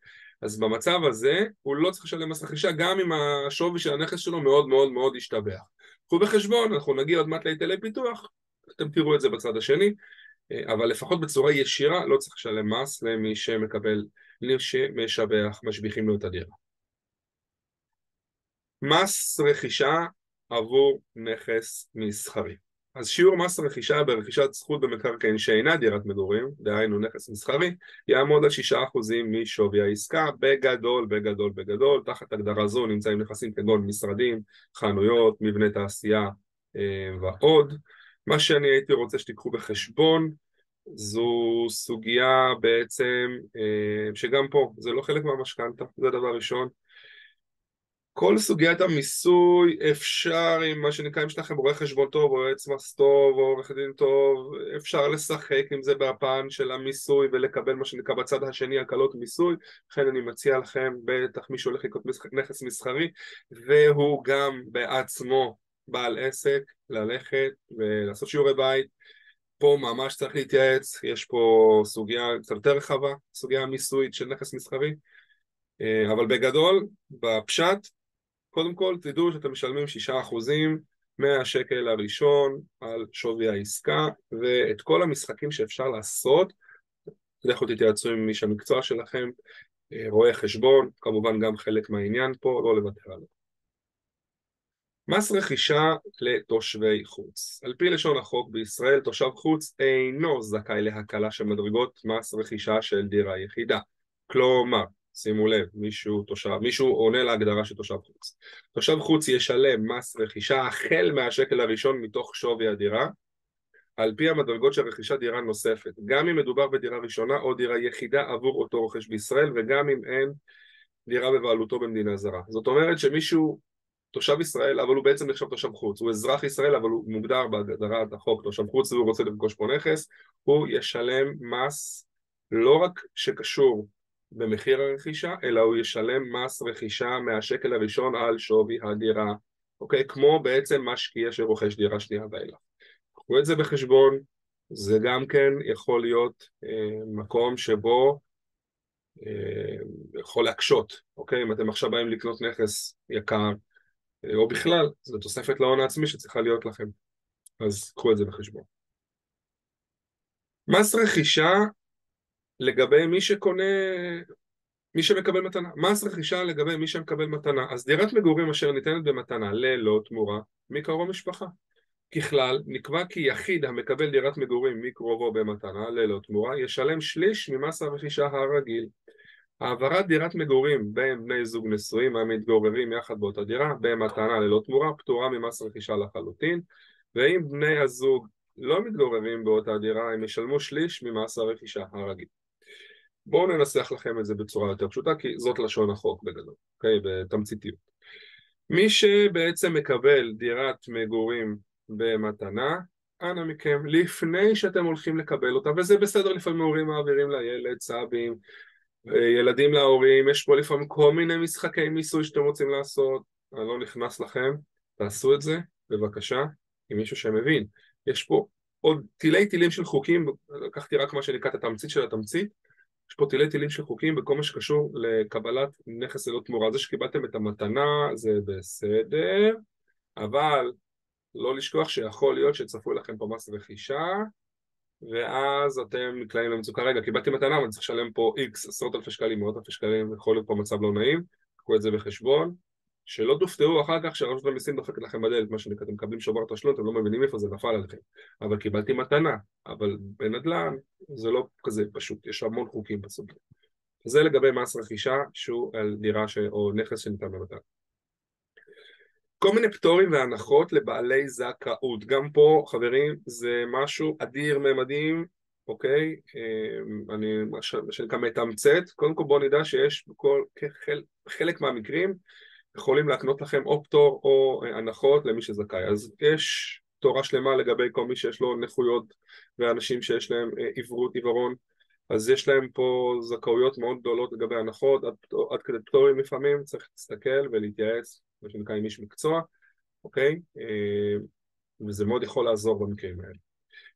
אז במצב הזה הוא לא צריך לשלם מס רכישה גם אם השווי של הנכס שלו מאוד מאוד מאוד ישתבח. קחו בחשבון, אנחנו נגיע עוד מעט להיטלי פיתוח, אתם תראו את זה בצד השני, אבל לפחות בצורה ישירה לא צריך לשלם מס למי שמקבל, למי שמשבח, משביחים לו את הדירה. מס רכישה עבור נכס מסחרי אז שיעור מס הרכישה ברכישת זכות במקרקעין שאינה דירת מגורים, דהיינו נכס מסחרי, יעמוד על שישה אחוזים משווי העסקה, בגדול, בגדול, בגדול, תחת הגדרה זו נמצאים נכסים כגון משרדים, חנויות, מבני תעשייה אה, ועוד. מה שאני הייתי רוצה שתיקחו בחשבון זו סוגיה בעצם אה, שגם פה זה לא חלק מהמשכנתה, זה דבר ראשון כל סוגיית המיסוי אפשר עם מה שנקרא, אם יש לכם רואה חשבון טוב או יועץ מס טוב או עורך דין טוב, אפשר לשחק עם זה בפן של המיסוי ולקבל מה שנקרא בצד השני הקלות מיסוי, לכן אני מציע לכם, בטח מי שהולך לקנות נכס מסחרי והוא גם בעצמו בעל עסק, ללכת ולעשות שיעורי בית. פה ממש צריך להתייעץ, יש פה סוגיה קצת יותר רחבה, סוגיה המיסויית של נכס מסחרי. אה, אבל בגדול, בפשט, קודם כל תדעו שאתם משלמים שישה אחוזים מהשקל הראשון על שווי העסקה ואת כל המשחקים שאפשר לעשות לכו תתייעצו עם איש המקצוע שלכם, אה, רואה חשבון, כמובן גם חלק מהעניין פה, לא לוותר עליו. מס רכישה לתושבי חוץ. על פי לשון החוק בישראל תושב חוץ אינו זכאי להקלה של מדרגות מס רכישה של דירה יחידה. כלומר, שימו לב, מישהו תושב, מישהו עונה להגדרה של תושב חוץ. תושב חוץ ישלם מס רכישה החל מהשקל הראשון מתוך שווי הדירה, על פי המדרגות של רכישת דירה נוספת, גם אם מדובר בדירה ראשונה או דירה יחידה עבור אותו רוכש בישראל, וגם אם אין דירה בבעלותו במדינה זרה. זאת אומרת שמישהו תושב ישראל אבל הוא בעצם נחשב תושב חוץ, הוא אזרח ישראל אבל הוא מוגדר בהגדרת החוק תושב חוץ והוא רוצה לרכוש פה נכס, הוא ישלם מס לא רק שקשור במחיר הרכישה, אלא הוא ישלם מס רכישה מהשקל הראשון על שווי הדירה, אוקיי? כמו בעצם משקיע שרוכש דירה שנייה ואילך. קחו את זה בחשבון, זה גם כן יכול להיות אה, מקום שבו אה, יכול להקשות, אוקיי? אם אתם עכשיו באים לקנות נכס יקר, אה, או בכלל, זו תוספת להון העצמי שצריכה להיות לכם, אז קחו את זה בחשבון. מס רכישה לגבי מי שקונה, מי שמקבל מתנה. מס רכישה לגבי מי שמקבל מתנה. אז דירת מגורים אשר ניתנת במתנה ללא תמורה מקרוב משפחה. ככלל, נקבע כי יחיד המקבל דירת מגורים מקרובו במתנה ללא תמורה ישלם שליש ממס הרכישה הרגיל. העברת דירת מגורים בין בני זוג נשואים המתגוררים יחד באותה דירה במתנה ללא תמורה פטורה ממס רכישה לחלוטין ואם בני הזוג לא מתגוררים באותה דירה הם ישלמו שליש ממס הרכישה הרגיל. בואו ננסח לכם את זה בצורה יותר פשוטה כי זאת לשון החוק בגדול, אוקיי? בתמציתיות. מי שבעצם מקבל דירת מגורים במתנה, אנא מכם, לפני שאתם הולכים לקבל אותה, וזה בסדר לפעמים הורים מעבירים לילד, סבים, ילדים להורים, יש פה לפעמים כל מיני משחקי מיסוי שאתם רוצים לעשות, אני לא נכנס לכם, תעשו את זה, בבקשה, עם מישהו שמבין. יש פה עוד תילי תילים של חוקים, לקחתי רק מה שנקרא את התמצית של התמצית, יש פה תילי תילים של חוקים בכל מה שקשור לקבלת נכס ללא תמורה. זה שקיבלתם את המתנה זה בסדר, אבל לא לשכוח שיכול להיות שצפוי לכם פה מס רכישה, ואז אתם נקלעים למצוקה, רגע, קיבלתי מתנה, אבל צריך לשלם פה איקס, עשרות אלפי שקלים, מאות אלפי שקלים, יכול להיות פה מצב לא נעים, קחו את זה בחשבון. שלא תופתעו אחר כך שרשות המיסים דופקת לכם בדלת, מה שנקרא, אתם מקבלים שובר תשלום, אתם לא מבינים איפה זה נפל עליכם. אבל קיבלתי מתנה, אבל בנדל"ן זה לא כזה פשוט, יש המון חוקים בסוף. זה לגבי מס רכישה שהוא על דירה ש... או נכס שניתן במתנה. כל מיני פטורים והנחות לבעלי זכאות. גם פה, חברים, זה משהו אדיר ממדים, אוקיי? אמ, אני מה שנקרא מתמצת. קודם כל בואו נדע שיש בכל חלק, חלק מהמקרים יכולים להקנות לכם או פטור או אה, הנחות למי שזכאי. אז יש תורה שלמה לגבי כל מי שיש לו נכויות ואנשים שיש להם אה, עברות, עיוורון, אז יש להם פה זכאויות מאוד גדולות לגבי הנחות, עד, עד כדי פטורים לפעמים, צריך להסתכל ולהתייעץ, מה שנקרא עם איש מקצוע, אוקיי? אה, וזה מאוד יכול לעזור במקרים האלה.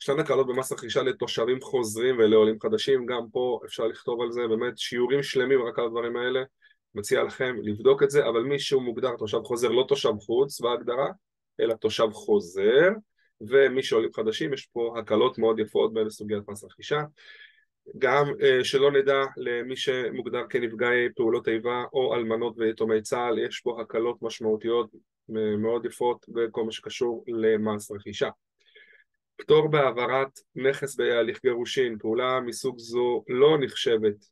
ישנן הקלות במס רכישה לתושבים חוזרים ולעולים חדשים, גם פה אפשר לכתוב על זה באמת שיעורים שלמים רק על הדברים האלה מציע לכם לבדוק את זה, אבל מי שהוא מוגדר תושב חוזר, לא תושב חוץ בהגדרה, אלא תושב חוזר, ומי שעולים חדשים, יש פה הקלות מאוד יפות בסוגיית מס רכישה. גם uh, שלא נדע למי שמוגדר כנפגעי פעולות איבה או אלמנות ויתומי צה"ל, יש פה הקלות משמעותיות אה, מאוד יפות בכל מה שקשור למס רכישה. פטור בהעברת נכס בהליך גירושין, פעולה מסוג זו לא נחשבת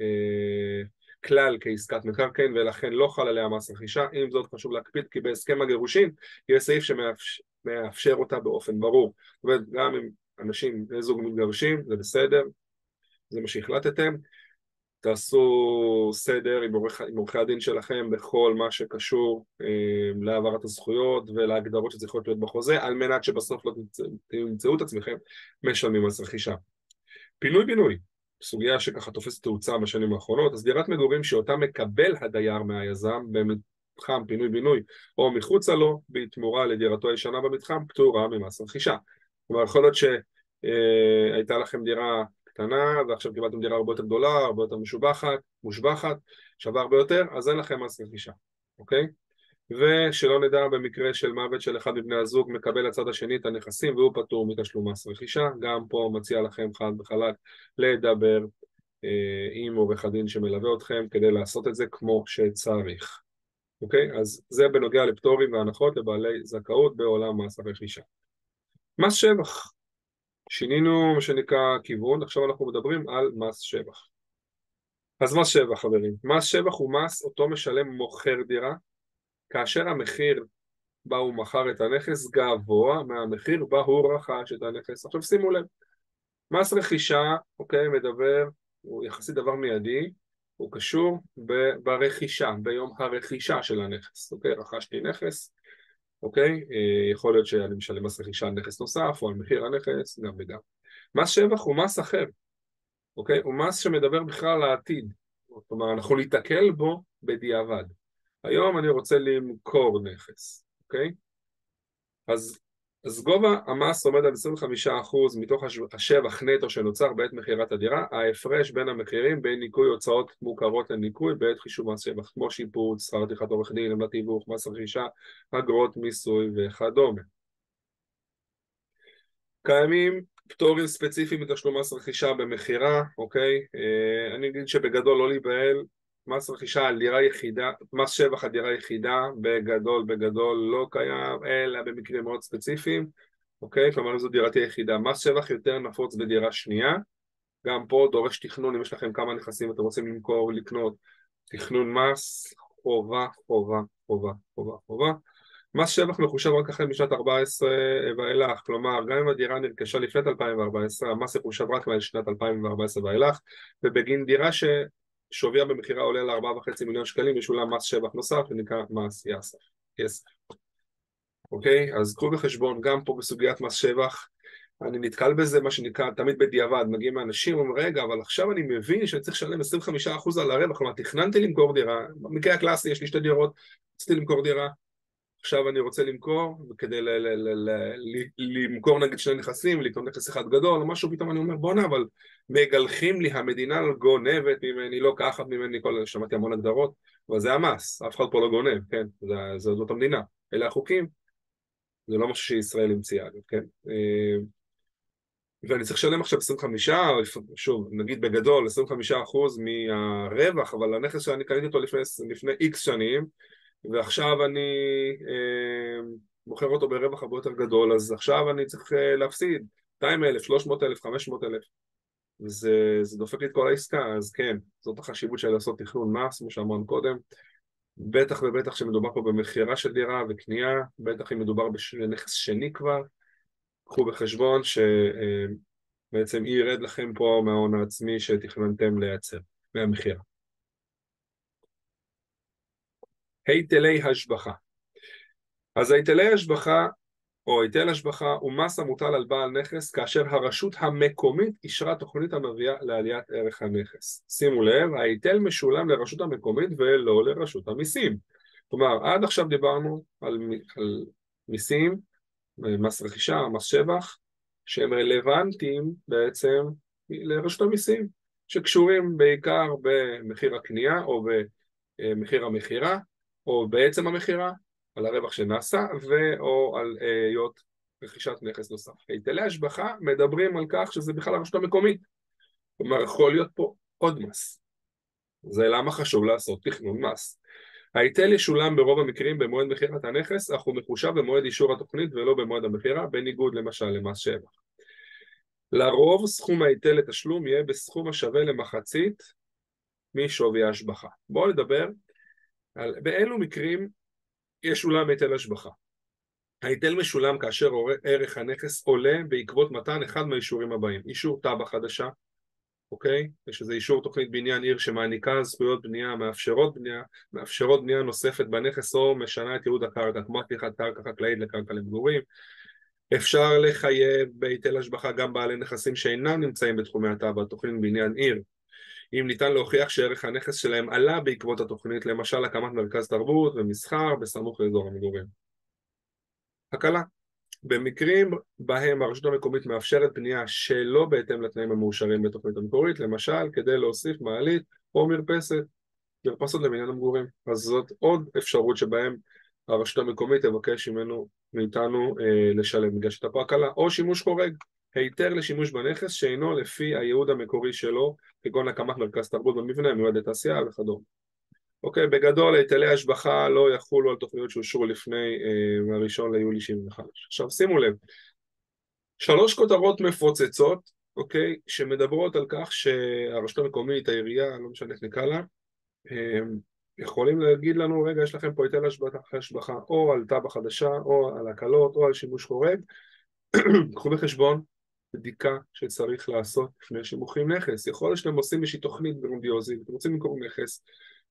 uh, כלל כעסקת מקרקעין ולכן לא חל עליה מס רכישה, עם זאת חשוב להקפיד כי בהסכם הגירושין יש סעיף שמאפשר אותה באופן ברור, זאת אומרת גם אם אנשים, בני זוג מתגרשים זה בסדר, זה מה שהחלטתם, תעשו סדר עם עורכי הדין שלכם בכל מה שקשור אה, להעברת הזכויות ולהגדרות שצריכות להיות בחוזה על מנת שבסוף לא תמצאו את עצמכם משלמים מס רכישה. פינוי בינוי סוגיה שככה תופסת תאוצה בשנים האחרונות, אז דירת מגורים שאותה מקבל הדייר מהיזם במתחם פינוי-בינוי או מחוצה לו בתמורה לדירתו הישנה במתחם פטורה ממס רכישה. כלומר יכול להיות שהייתה לכם דירה קטנה ועכשיו קיבלתם דירה הרבה יותר גדולה, הרבה יותר משובחת, מושבחת, שווה הרבה יותר, אז אין לכם מס רכישה, אוקיי? ושלא נדע במקרה של מוות של אחד מבני הזוג מקבל הצד השני את הנכסים והוא פטור מתשלום מס רכישה, גם פה מציע לכם חד וחלק לדבר אה, עם עורך הדין שמלווה אתכם כדי לעשות את זה כמו שצריך, אוקיי? אז זה בנוגע לפטורים והנחות לבעלי זכאות בעולם מס הרכישה. מס שבח, שינינו מה שנקרא כיוון, עכשיו אנחנו מדברים על מס שבח. אז מס שבח חברים, מס שבח הוא מס אותו משלם מוכר דירה כאשר המחיר בה הוא מכר את הנכס גבוה מהמחיר בה הוא רכש את הנכס. עכשיו שימו לב, מס רכישה, אוקיי, מדבר, הוא יחסית דבר מיידי, הוא קשור ברכישה, ביום הרכישה של הנכס, אוקיי? רכשתי נכס, אוקיי? אה, יכול להיות שאני משלם מס רכישה על נכס נוסף או על מחיר הנכס, גם וגם. מס שבח הוא מס אחר, אוקיי? הוא מס שמדבר בכלל על העתיד, כלומר אנחנו ניתקל בו בדיעבד. היום אני רוצה למכור נכס, אוקיי? אז אז גובה המס עומד על 25% מתוך השבח נטו שנוצר בעת מכירת הדירה, ההפרש בין המחירים בין ניכוי הוצאות מוכרות לניכוי בעת חישוב מס שבח, כמו שיפוץ, שכר טרחת עורך דין, עמלת תיווך, מס רכישה, אגרות מיסוי וכדומה. קיימים פטורים ספציפיים מתשלום מס רכישה במכירה, אוקיי? אה, אני אגיד שבגדול לא להיבהל, מס רכישה על דירה יחידה, מס שבח על דירה יחידה בגדול בגדול לא קיים אלא במקרים מאוד ספציפיים אוקיי? כלומר זו דירתי יחידה. מס שבח יותר נפוץ בדירה שנייה גם פה דורש תכנון אם יש לכם כמה נכסים אתם רוצים למכור, לקנות תכנון מס, חובה, חובה, חובה, חובה, חובה מס שבח מחושב רק החל משנת 14 ואילך, כלומר גם אם הדירה נרכשה לפני 2014, המס יחושב רק משנת 2014 ואילך, ובגין דירה ש... שוויה במכירה עולה ל-4.5 מיליון שקלים, ישולם מס שבח נוסף ונקרא מס יסף. אוקיי? אז קחו בחשבון, גם פה בסוגיית מס שבח, אני נתקל בזה, מה שנקרא, תמיד בדיעבד, מגיעים האנשים, אומרים, רגע, אבל עכשיו אני מבין שאני צריך לשלם 25% על הרווח, כלומר, תכננתי למכור דירה, במקרה הקלאסי, יש לי שתי דירות, רציתי למכור דירה, עכשיו אני רוצה למכור, וכדי למכור נגיד שני נכסים, לקנות נכס אחד גדול או משהו, פתאום אני אומר בואנה, אבל מגלחים לי, המדינה גונבת ממני, לא לקחת ממני, כל... שמעתי המון הגדרות, אבל זה המס, אף אחד פה לא גונב, כן, זה, זה, זאת המדינה, אלה החוקים, זה לא משהו שישראל המציאה, כן, אה, ואני צריך לשלם עכשיו 25, שוב, נגיד בגדול 25 אחוז מהרווח, אבל הנכס שאני קניתי אותו לפני איקס שנים, ועכשיו אני אה, מוכר אותו ברווח הרבה יותר גדול, אז עכשיו אני צריך אה, להפסיד 200 אלף, 300 אלף, 500 אלף. וזה דופק לי את כל העסקה, אז כן, זאת החשיבות של לעשות תכנון מס, כמו שאמרנו קודם. בטח ובטח שמדובר פה במכירה של דירה וקנייה, בטח אם מדובר בנכס שני כבר. קחו בחשבון שבעצם אה, ירד לכם פה מההון העצמי שתכננתם לייצר, מהמכירה היטלי השבחה. אז היטלי השבחה או היטל השבחה הוא מס המוטל על בעל נכס כאשר הרשות המקומית אישרה תוכנית המביאה לעליית ערך הנכס. שימו לב, ההיטל משולם לרשות המקומית ולא לרשות המיסים. כלומר, עד עכשיו דיברנו על, על מיסים, מס רכישה, מס שבח, שהם רלוונטיים בעצם לרשות המיסים, שקשורים בעיקר במחיר הקנייה או במחיר המכירה או בעצם המכירה, על הרווח שנעשה, ו/או על אה, היות רכישת נכס נוסף. היטלי השבחה מדברים על כך שזה בכלל הרשות המקומית. כלומר, יכול להיות פה עוד מס. זה למה חשוב לעשות תכנון מס. ההיטל ישולם ברוב המקרים במועד מכירת הנכס, אך הוא מחושב במועד אישור התוכנית ולא במועד המכירה, בניגוד למשל למס שבח. לרוב סכום ההיטל לתשלום יהיה בסכום השווה למחצית משווי ההשבחה. בואו נדבר באילו מקרים יש אולם היטל השבחה. ההיטל משולם כאשר ערך הנכס עולה בעקבות מתן אחד מהאישורים הבאים אישור תב"ע חדשה, אוקיי? יש איזה אישור תוכנית בניין עיר שמעניקה זכויות בנייה, מאפשרות בנייה, מאפשרות בנייה נוספת בנכס או משנה את ייעוד הקרקע כמו הפיכת קרקע חקלאית לקרקע למגורים אפשר לחייב בהיטל השבחה גם בעלי נכסים שאינם נמצאים בתחומי התב"ע, תוכנית בניין עיר אם ניתן להוכיח שערך הנכס שלהם עלה בעקבות התוכנית, למשל הקמת מרכז תרבות ומסחר בסמוך לאזור המגורים. הקלה במקרים בהם הרשות המקומית מאפשרת בנייה שלא בהתאם לתנאים המאושרים בתוכנית המקורית, למשל כדי להוסיף מעלית או מרפסת, מרפסות לבניין המגורים. אז זאת עוד אפשרות שבהם הרשות המקומית תבקש ממנו, מאיתנו אה, לשלם בגלל שאתה פה הקלה, או שימוש חורג. היתר לשימוש בנכס שאינו לפי הייעוד המקורי שלו, כגון הקמת מרכז תרבות במבנה, מיועד לתעשייה וכדומה. אוקיי, בגדול היטלי השבחה לא יחולו על תוכניות שאושרו לפני אה, הראשון ליולי 75. עכשיו שימו לב, שלוש כותרות מפוצצות, אוקיי, שמדברות על כך שהרשות המקומית, העירייה, לא משנה איך נקרא לה, אה, יכולים להגיד לנו, רגע, יש לכם פה היטל השבחה או על תב"ע חדשה, או על הקלות, או על שימוש חורג, קחו בחשבון בדיקה שצריך לעשות לפני שמוכרים נכס. יכול להיות שאתם עושים איזושהי תוכנית גרנדיוזית, אתם רוצים למכור נכס,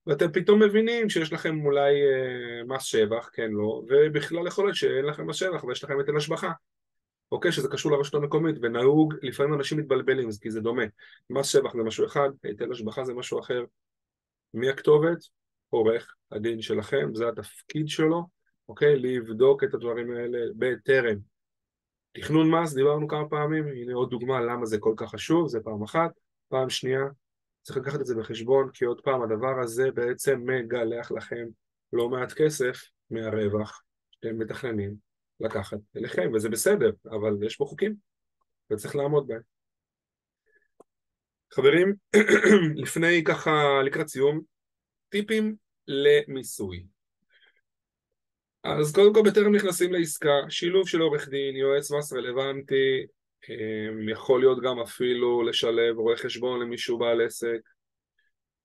ואתם פתאום מבינים שיש לכם אולי אה, מס שבח, כן, לא, ובכלל יכול להיות שאין לכם מס שבח ויש לכם היטל השבחה. אוקיי? שזה קשור לרשות המקומית, ונהוג, לפעמים אנשים מתבלבלים, כי זה דומה. מס שבח זה משהו אחד, היטל השבחה זה משהו אחר. מי הכתובת? עורך הדין שלכם, זה התפקיד שלו, אוקיי? לבדוק את הדברים האלה בטרם. תכנון מס, דיברנו כמה פעמים, הנה עוד דוגמה למה זה כל כך חשוב, זה פעם אחת. פעם שנייה, צריך לקחת את זה בחשבון, כי עוד פעם הדבר הזה בעצם מגלח לכם לא מעט כסף מהרווח שאתם מתכננים לקחת אליכם, וזה בסדר, אבל יש פה חוקים וצריך לעמוד בהם. חברים, לפני ככה, לקראת סיום, טיפים למיסוי. אז קודם כל בטרם נכנסים לעסקה, שילוב של עורך דין, יועץ מס רלוונטי, אמ, יכול להיות גם אפילו לשלב רואה חשבון למישהו בעל עסק,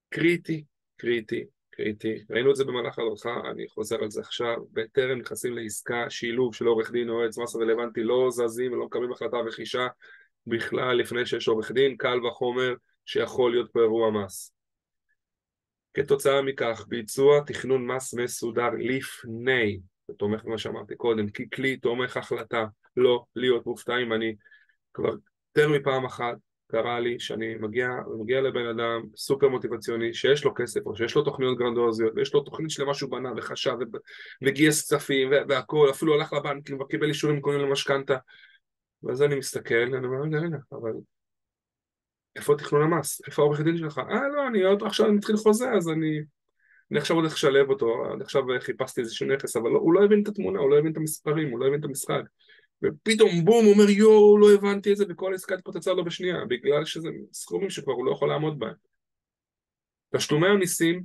קריטי, קריטי, קריטי. ראינו את זה במהלך הדרכה, אני חוזר על זה עכשיו. בטרם נכנסים לעסקה, שילוב של עורך דין יועץ מס רלוונטי לא זזים ולא מקבלים החלטה רכישה בכלל לפני שיש עורך דין, קל וחומר שיכול להיות פה אירוע מס. כתוצאה מכך, ביצוע תכנון מס מסודר לפני, זה תומך במה שאמרתי קודם, כי כלי תומך החלטה לא להיות מופתעים, אני כבר יותר מפעם אחת קרה לי שאני מגיע, מגיע לבן אדם סופר מוטיבציוני שיש לו כסף או שיש לו תוכניות גרנדוזיות ויש לו תוכנית שלמה שהוא בנה וחשב וגייס כספים והכל, אפילו הלך לבנקים וקיבל אישורים קונים למשכנתה. ואז אני מסתכל, אני אומר, רגע, רגע, אבל איפה תכנון המס? איפה העורך דין שלך? אה, לא, אני עוד עכשיו מתחיל חוזה, אז אני... אני עכשיו הולך לשלב אותו, אני עכשיו חיפשתי איזשהו נכס, אבל לא, הוא לא הבין את התמונה, הוא לא הבין את המספרים, הוא לא הבין את המשחק. ופתאום בום, הוא אומר יואו, לא הבנתי את זה, וכל עסקה התפוצצה לו בשנייה, בגלל שזה סכומים שכבר הוא לא יכול לעמוד בהם. תשלומי המיסים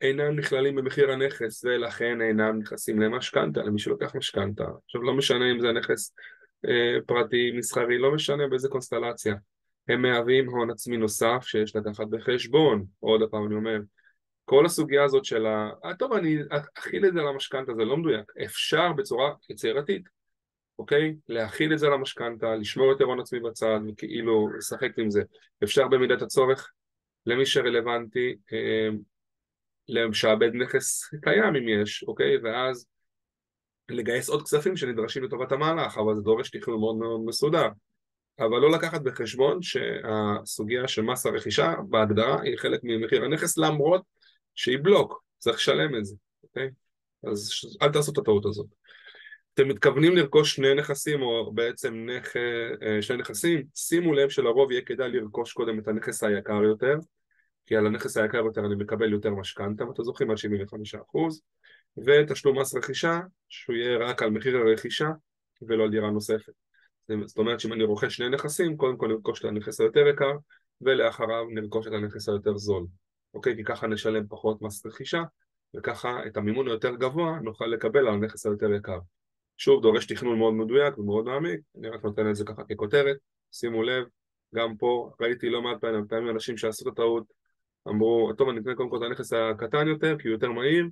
אינם נכללים במחיר הנכס, ולכן אינם נכנסים למשכנתה, למי שלוקח משכנתה. עכשיו לא משנה אם זה נכס אה, פרטי, מסחרי, לא משנה באיזה קונסטלציה. הם מהווים הון עצמי נוסף שיש לקחת בחשבון. עוד פעם אני אומר, כל הסוגיה הזאת של ה... אה, טוב, אני אכיל את זה למשכנתה, זה לא מדויק. אפשר בצורה יצירתית אוקיי? להכיל את זה למשכנתה, לשמור יותר הון עצמי בצד וכאילו לשחק עם זה. אפשר במידת הצורך למי שרלוונטי אה, לשעבד נכס קיים אם יש, אוקיי? ואז לגייס עוד כספים שנדרשים לטובת המהלך, אבל זה דורש תכנון מאוד מאוד מסודר. אבל לא לקחת בחשבון שהסוגיה של מס הרכישה בהגדרה היא חלק ממחיר הנכס למרות שהיא בלוק, צריך לשלם את זה, אוקיי? אז אל תעשו את הטעות הזאת. אתם מתכוונים לרכוש שני נכסים או בעצם נכ... אה, שני נכסים, שימו לב שלרוב יהיה כדאי לרכוש קודם את הנכס היקר יותר כי על הנכס היקר יותר אני מקבל יותר משכנתה, אם אתם זוכרים, עד 75% ותשלום מס רכישה שהוא יהיה רק על מחיר הרכישה ולא על דירה נוספת זאת אומרת שאם אני רוכש שני נכסים, קודם כל נרכוש את הנכס היותר יקר ולאחריו נרכוש את הנכס היותר זול. אוקיי? כי ככה נשלם פחות מס רכישה וככה את המימון היותר גבוה נוכל לקבל על הנכס היותר יקר. שוב, דורש תכנון מאוד מדויק ומאוד מעמיק, אני רק נותן את זה ככה ככותרת, שימו לב, גם פה ראיתי לא מעט פעמים, אנשים שעשו את הטעות, אמרו, טוב אני אקנה קודם כל את הנכס הקטן יותר כי הוא יותר מהיר,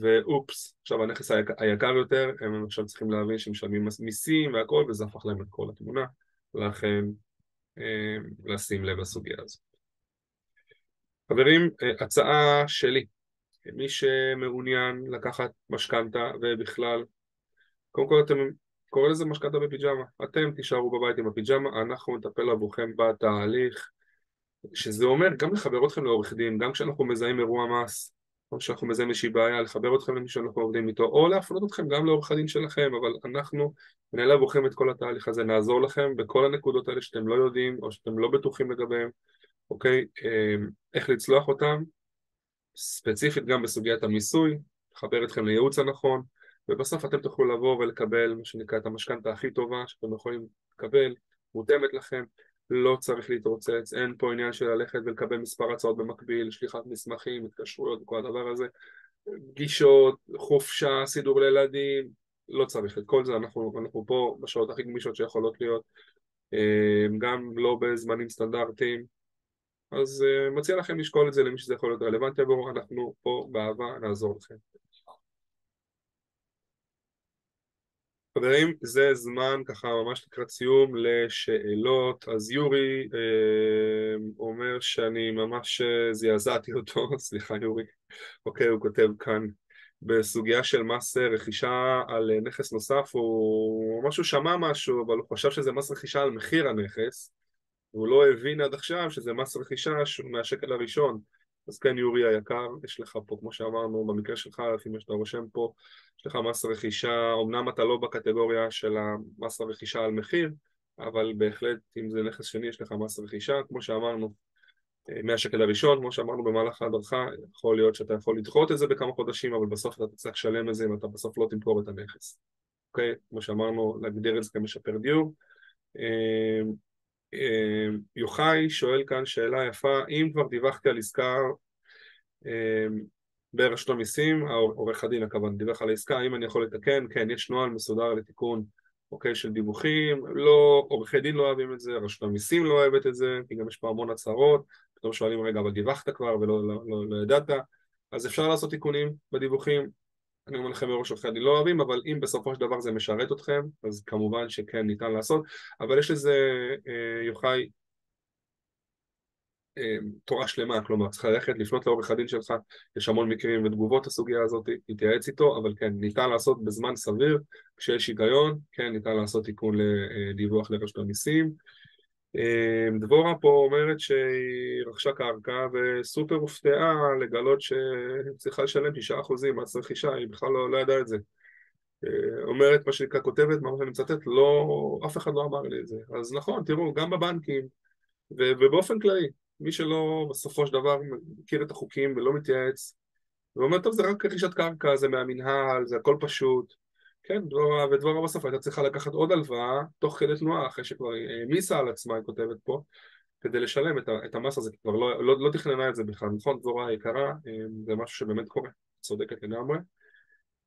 ואופס, עכשיו הנכס היקר יותר, הם עכשיו צריכים להבין שהם משלמים מיסים והכל, וזה הפך להם את כל התמונה, לכן אה, לשים לב לסוגיה הזאת. חברים, אה, הצעה שלי, מי שמעוניין לקחת משכנתה ובכלל קודם כל אתם קורא לזה משכנתה בפיג'מה, אתם תישארו בבית עם הפיג'מה, אנחנו נטפל עבורכם בתהליך, שזה אומר גם לחבר אתכם לעורך דין, גם כשאנחנו מזהים אירוע מס, או כשאנחנו מזהים איזושהי בעיה, לחבר אתכם למי שאנחנו עובדים איתו, או להפנות אתכם גם לעורך הדין שלכם, אבל אנחנו ננהל עבורכם את כל התהליך הזה, נעזור לכם בכל הנקודות האלה שאתם לא יודעים או שאתם לא בטוחים לגביהם, אוקיי? אמ, איך לצלוח אותם, ספציפית גם בסוגיית המיסוי, לחבר אתכם לייעוץ הנכון, ובסוף אתם תוכלו לבוא ולקבל מה שנקרא את המשכנתה הכי טובה שאתם יכולים לקבל, מותאמת לכם, לא צריך להתרוצץ, אין פה עניין של ללכת ולקבל מספר הצעות במקביל, שליחת מסמכים, התקשרויות וכל הדבר הזה, פגישות, חופשה, סידור לילדים, לא צריך את כל זה, אנחנו, אנחנו פה בשעות הכי גמישות שיכולות להיות, אה, גם לא בזמנים סטנדרטיים, אז אה, מציע לכם לשקול את זה למי שזה יכול להיות רלוונטי עבור, אנחנו פה באהבה נעזור לכם. חברים, זה זמן ככה ממש לקראת סיום לשאלות. אז יורי אה, אומר שאני ממש אה, זעזעתי אותו, סליחה יורי, אוקיי, הוא כותב כאן בסוגיה של מס רכישה על נכס נוסף, הוא ממש הוא שמע משהו, אבל הוא חשב שזה מס רכישה על מחיר הנכס, והוא לא הבין עד עכשיו שזה מס רכישה מהשקל הראשון. אז כן יורי היקר, יש לך פה, כמו שאמרנו, במקרה שלך, לפי מה שאתה רושם פה, יש לך מס רכישה, אמנם אתה לא בקטגוריה של המס הרכישה על מחיר, אבל בהחלט אם זה נכס שני יש לך מס רכישה, כמו שאמרנו, אה, מהשקל הראשון, כמו שאמרנו במהלך ההדרכה, יכול להיות שאתה יכול לדחות את זה בכמה חודשים, אבל בסוף אתה תצטרך לשלם את זה אם אתה בסוף לא תמכור את הנכס. אוקיי? כמו שאמרנו, להגדיר את זה כמשפר דיור. אה, יוחאי שואל כאן שאלה יפה, אם כבר דיווחתי על עסקה ברשות המיסים, עורך הדין הכוון דיווח על העסקה, האם אני יכול לתקן? כן, יש נוהל מסודר לתיקון אוקיי, של דיווחים, לא, עורכי דין לא אוהבים את זה, רשות המיסים לא אוהבת את זה, כי גם יש פה המון הצהרות, פתאום שואלים רגע, אבל דיווחת כבר ולא לא, לא, לא ידעת, אז אפשר לעשות תיקונים בדיווחים, אני אומר לכם מראש עורכי הדין לא אוהבים, אבל אם בסופו של דבר זה משרת אתכם, אז כמובן שכן ניתן לעשות, אבל יש לזה, אה, יוחאי, אה, תורה שלמה, כלומר צריך ללכת, לפנות לעורך הדין שלך, יש המון מקרים ותגובות לסוגיה הזאת, תתייעץ איתו, אבל כן, ניתן לעשות בזמן סביר, כשיש היגיון, כן, ניתן לעשות תיקון לדיווח לרשות המיסים. אה, דבורה פה אומרת שהיא רכשה קרקע וסופר הופתעה לגלות שצריכה לשלם 9% מס רכישה, היא בכלל לא, לא ידעה את זה. אה, אומרת מה שנקרא כותבת, מה שאני מצטט, לא, אף אחד לא אמר לי את זה. אז נכון, תראו, גם בבנקים ובאופן כללי, מי שלא בסופו של דבר מכיר את החוקים ולא מתייעץ ואומר טוב זה רק רכישת קרקע, זה מהמינהל, זה הכל פשוט כן, דבורה, ודבורה בסוף הייתה צריכה לקחת עוד הלוואה תוך כדי תנועה אחרי שכבר העמיסה על עצמה, היא כותבת פה כדי לשלם את, את המס הזה, כבר לא, לא, לא תכננה את זה בכלל, נכון? דבורה היקרה, אה, זה משהו שבאמת קורה, צודקת לגמרי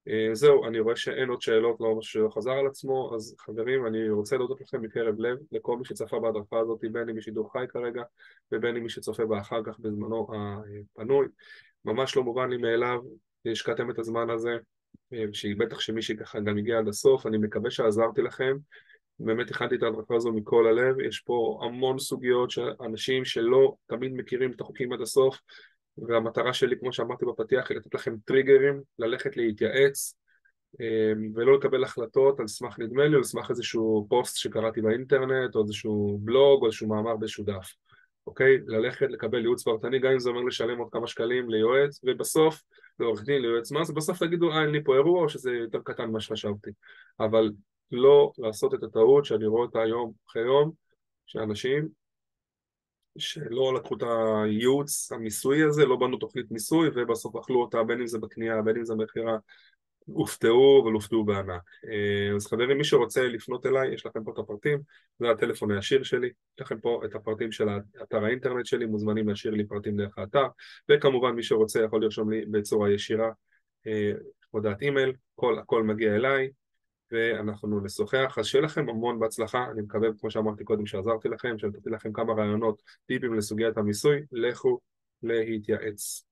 אה, זהו, אני רואה שאין עוד שאלות, לא משהו שלא חזר על עצמו, אז חברים, אני רוצה להודות לכם מקרב לב, לכל מי שצפה בהדרכה הזאת, בין אם משידור חי כרגע, ובין אם מי שצופה בה אחר כך בזמנו הפנוי. ממש לא מובן לי מאליו, השקעתם את הזמן הזה, אה, בטח שמישהי ככה גם הגיע עד הסוף, אני מקווה שעזרתי לכם. באמת הכנתי את ההדרכה הזו מכל הלב, יש פה המון סוגיות של אנשים שלא תמיד מכירים את החוקים עד הסוף, והמטרה שלי, כמו שאמרתי בפתיח, היא לתת לכם טריגרים, ללכת להתייעץ אמ, ולא לקבל החלטות על סמך נדמה לי, או על סמך איזשהו פוסט שקראתי באינטרנט, או איזשהו בלוג, או איזשהו מאמר באיזשהו דף, אוקיי? ללכת לקבל ייעוץ פרטני, גם אם זה אומר לשלם עוד כמה שקלים ליועץ, ובסוף, לעורך דין, ליועץ מס, ובסוף תגידו, אה, אין לי פה אירוע, או שזה יותר קטן ממה שחשבתי. אבל לא לעשות את הטעות שאני רואה אותה יום אחרי יום, שאנשים שלא לקחו את הייעוץ המיסוי הזה, לא בנו תוכנית מיסוי ובסוף אכלו אותה בין אם זה בקנייה בין אם זה במכירה הופתעו אבל הופתעו בענק. אה, אז חברים מי שרוצה לפנות אליי יש לכם פה את הפרטים, זה הטלפון הישיר שלי, יש לכם פה את הפרטים של אתר האינטרנט שלי, מוזמנים להשאיר לי פרטים דרך האתר וכמובן מי שרוצה יכול לרשום לי בצורה ישירה אה, הודעת אימייל, הכל, הכל מגיע אליי ואנחנו נשוחח. אז שיהיה לכם המון בהצלחה, אני מקווה, כמו שאמרתי קודם, שעזרתי לכם, שנתתי לכם כמה רעיונות, טיפים לסוגיית המיסוי, לכו להתייעץ.